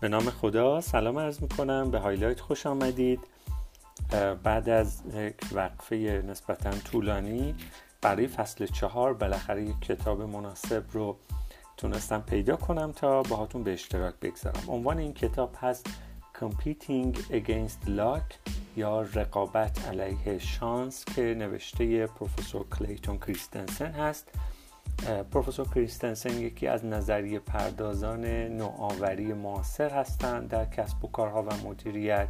به نام خدا. سلام عرض می‌کنم. به Highlight خوش آمدید. بعد از یک وقفه نسبتا طولانی برای فصل چهار بالاخره یک کتاب مناسب رو تونستم پیدا کنم تا باهاتون به اشتراک بگذارم. عنوان این کتاب هست Competing Against Luck یا رقابت علیه شانس که نوشته پروفسور کلیتون کریستنسن هست. پروفسور کریستنسن یکی از نظریه پردازان نوآوری معاصر هستند در کسب و کارها و مدیریت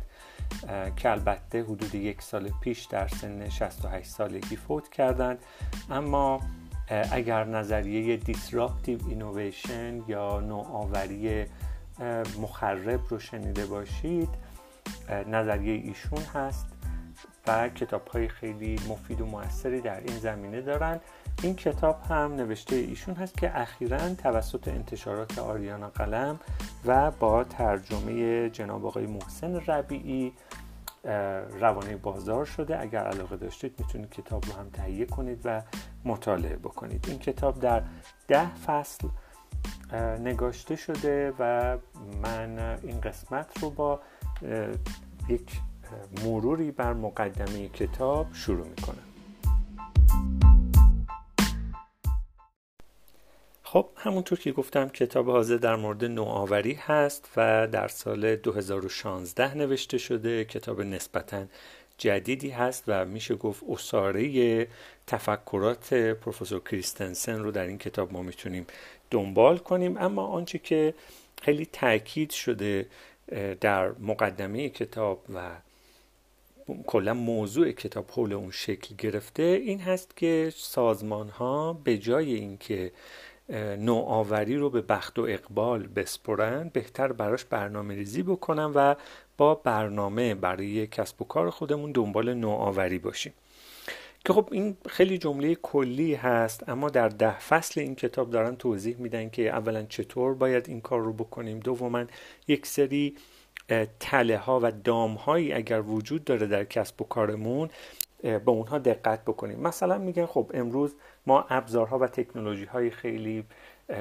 که البته حدود یک سال پیش در سن 68 سالگی فوت کردند. اما اگر نظریه disruptive innovation یا نوآوری مخرب رو شنیده باشید نظریه ایشون هست. و کتاب های خیلی مفید و موثری در این زمینه دارند این کتاب هم نوشته ایشون هست که اخیرا توسط انتشارات آریانا قلم و با ترجمه جناب آقای محسن ربیعی روانه بازار شده. اگر علاقه داشتید می‌تونید کتاب رو هم تهیه کنید و مطالعه بکنید. این کتاب در ده فصل نگاشته شده و من این قسمت رو با یک مروری بر مقدمه کتاب شروع می‌کنم. خب همونطور که گفتم کتاب حاضر در مورد نوآوری هست و در سال 2016 نوشته شده. کتاب نسبتا جدیدی هست و میشه گفت اصاره تفکرات پروفسور کریستنسن رو در این کتاب ما می‌تونیم دنبال کنیم. اما آنچه که خیلی تاکید شده در مقدمه کتاب و کلا موضوع کتاب حول اون شکل گرفته این هست که سازمان ها به جای اینکه نوآوری رو به بخت و اقبال بسپرن بهتر براش برنامه ریزی بکنن و با برنامه برای کسب و کار خودمون دنبال نوآوری باشیم. که خب این خیلی جمله کلی هست اما در ده فصل این کتاب دارن توضیح میدن که اولا چطور باید این کار رو بکنیم. دوما یک سری تله ها و دام هایی اگر وجود داره در کسب و کارمون به اونها دقت بکنیم. مثلا میگن خب امروز ما ابزارها و تکنولوژی های خیلی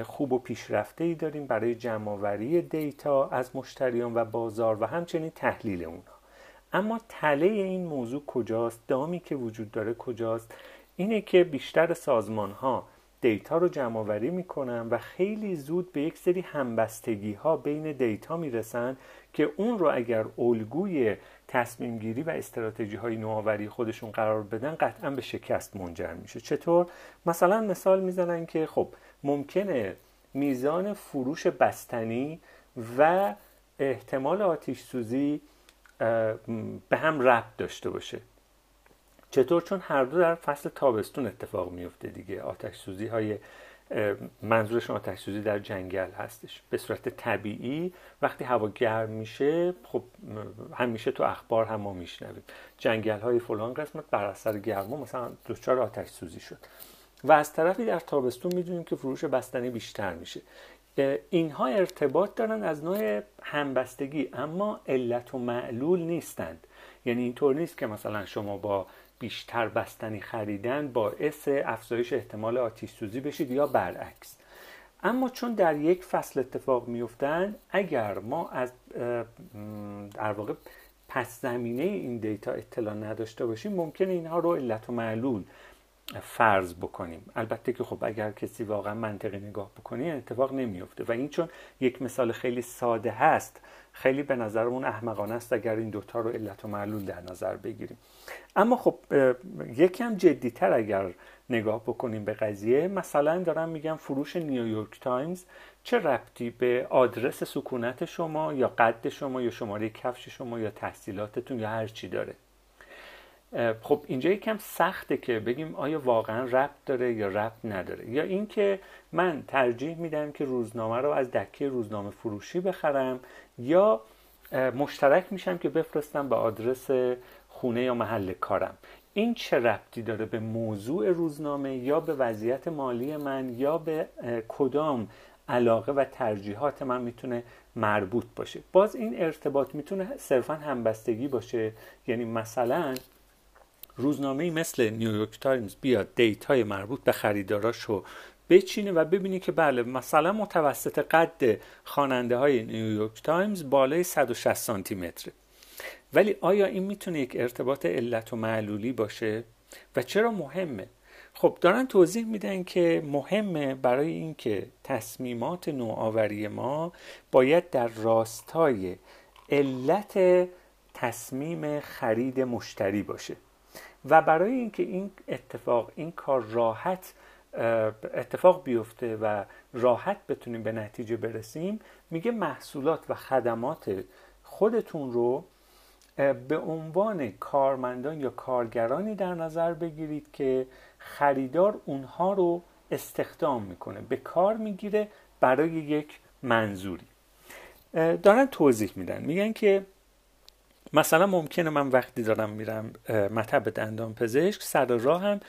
خوب و پیشرفته ای داریم برای جمعآوری دیتا از مشتریان و بازار و همچنین تحلیل اونها. اما تله این موضوع کجاست؟ دامی که وجود داره کجاست؟ اینه که بیشتر سازمان ها دیتا رو جمع آوری می‌کنن و خیلی زود به یک سری همبستگی ها بین دیتا می‌رسن که اون رو اگر الگوی تصمیم گیری و استراتژی های نوآوری خودشون قرار بدن قطعا به شکست منجر میشه. چطور؟ مثلا مثال می‌زنن که خب ممکنه میزان فروش بستنی و احتمال آتیش سوزی به هم ربط داشته باشه. چطور؟ چون هر دو در فصل تابستون اتفاق میفته دیگه. آتش سوزی های منظورشون آتش سوزی در جنگل هستش. به صورت طبیعی وقتی هوا گرم میشه خب همیشه تو اخبار هم ما میشنویم. جنگل های فلان قسمت بر اثر گرما مثلا دچار آتش سوزی شد. و از طرفی در تابستون می‌دونیم که فروش بستنی بیشتر میشه. اینها ارتباط دارن از نوع همبستگی اما علت و معلول نیستند. یعنی اینطور نیست که مثلا شما با بیشتر بستنی خریدن باعث افزایش احتمال آتیش سوزی بشید یا برعکس. اما چون در یک فصل اتفاق میفتن اگر ما از در واقع پس زمینه این data اطلاع نداشته باشیم ممکن اینها رو علت و معلول فرض بکنیم. البته که خب اگر کسی واقعا منطقی نگاه بکنه اتفاق نمیفته و این چون یک مثال خیلی ساده هست. خیلی به نظرمون احمقانه است اگر این دوتا رو علت و معلول در نظر بگیریم. اما خب یکم جدیتر اگر نگاه بکنیم به قضیه مثلا دارم میگم فروش نیویورک تایمز چه ربطی به آدرس سکونت شما یا قد شما یا شماره کفش شما یا تحصیلاتتون یا هر چی داره. خب اینجا یکم سخته که بگیم آیا واقعا ربط داره یا ربط نداره. یا اینکه من ترجیح میدم که روزنامه رو از دکه روزنامه فروشی بخرم یا مشترک میشم که بفرستم به آدرس خونه یا محل کارم. این چه ربطی داره به موضوع روزنامه یا به وضعیت مالی من یا به کدام علاقه و ترجیحات من می‌تونه مربوط باشه؟ باز این ارتباط می‌تونه صرفا همبستگی باشه. یعنی مثلا روزنامه مثل نیویورک تایمز بیاد data ی مربوط به خریداراش رو بچینه و ببینی که بله مثلا متوسط قد خواننده های نیویورک تایمز بالای 160 سانتی متره ولی آیا این می‌تونه یک ارتباط علت و معلولی باشه؟ و چرا مهمه؟ خب دارن توضیح میدن که مهمه برای اینکه تصمیمات نوآوری ما باید در راستای علت تصمیم خرید مشتری باشه. و برای اینکه این اتفاق این کار راحت اتفاق بیفته و راحت بتونیم به نتیجه برسیم میگه محصولات و خدمات خودتون رو به عنوان کارمندان یا کارگرانی در نظر بگیرید که خریدار اونها رو استخدام می‌کنه به کار می‌گیره برای یک منظوری. دارن توضیح میدن میگن که مثلا ممکنه من وقتی دارم میرم مطب دندان پزشک سر راه هم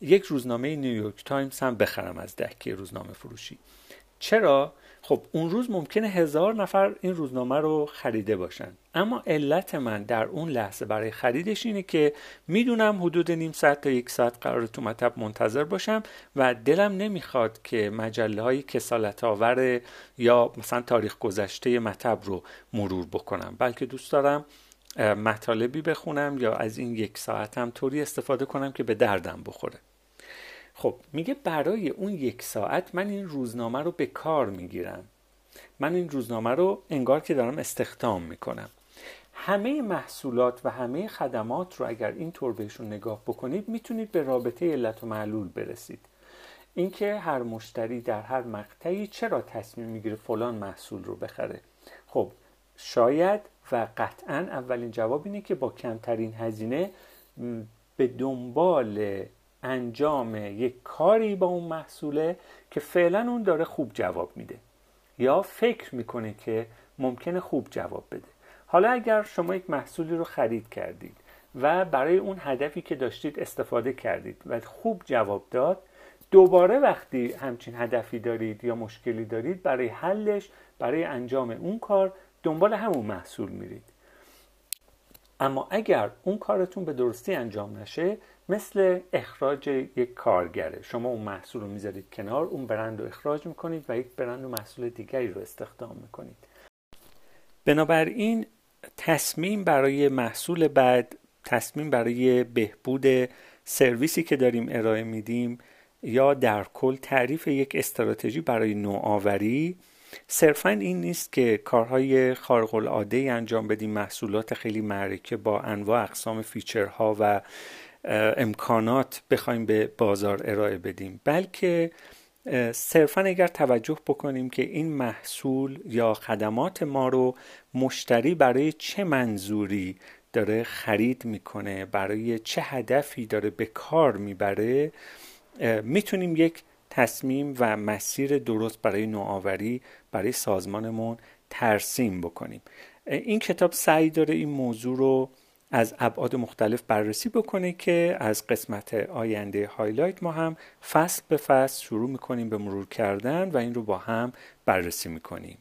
یک روزنامه نیویورک تایمز هم بخرم از دکه روزنامه فروشی. چرا؟ خب اون روز ممکنه هزار نفر این روزنامه رو خریده باشن. اما علت من در اون لحظه برای خریدش اینه که می‌دونم حدود نیم ساعت تا یک ساعت قرار تو مطب منتظر باشم و دلم نمی‌خواد که مجله های کسالت آور یا مثلا تاریخ گذشته مطب رو مرور بکنم. بلکه دوست دارم مطالبی بخونم یا از این یک ساعتم طوری استفاده کنم که به دردم بخوره. خب میگه برای اون یک ساعت من این روزنامه رو به کار می‌گیرم. من این روزنامه رو انگار که دارم استخدام می‌کنم. همه محصولات و همه خدمات رو اگر این طور بهشون نگاه بکنید می‌تونید به رابطه علت و معلول برسید. اینکه هر مشتری در هر مقطعی چرا تصمیم می‌گیره فلان محصول رو بخره. خب شاید و قطعا اولین جواب اینه که با کمترین هزینه به دنبال انجام یک کاری با اون محصوله که فعلا اون داره خوب جواب میده. یا فکر می‌کنه که ممکنه خوب جواب بده. حالا اگر شما یک محصولی رو خرید کردید و برای اون هدفی که داشتید استفاده کردید و خوب جواب داد دوباره وقتی همچین هدفی دارید یا مشکلی دارید برای حلش برای انجام اون کار دنبال همون محصول میرید. اما اگر اون کارتون به درستی انجام نشه مثل اخراج یک کارگره. شما اون محصول رو می‌ذارید کنار اون برند رو اخراج می‌کنید و یک برند و محصول دیگری رو استخدام می‌کنید. بنابراین تصمیم برای محصول بعد تصمیم برای بهبود سرویسی که داریم ارائه میدیم یا در کل تعریف یک استراتژی برای نوآوری صرفا این نیست که کارهای خارق العاده انجام بدیم محصولات خیلی معرکه با انواع اقسام فیچرها و امکانات بخوایم به بازار ارائه بدیم. بلکه صرفا اگر توجه بکنیم که این محصول یا خدمات ما رو مشتری برای چه منظوری داره خرید می‌کنه برای چه هدفی داره به کار می‌بره می‌تونیم یک تصمیم و مسیر درست برای نوآوری برای سازمانمون ترسیم بکنیم. این کتاب سعی داره این موضوع رو از ابعاد مختلف بررسی بکنه که از قسمت آینده هایلایت ما هم فصل به فصل شروع می‌کنیم به مرور کردن و این رو با هم بررسی می‌کنیم.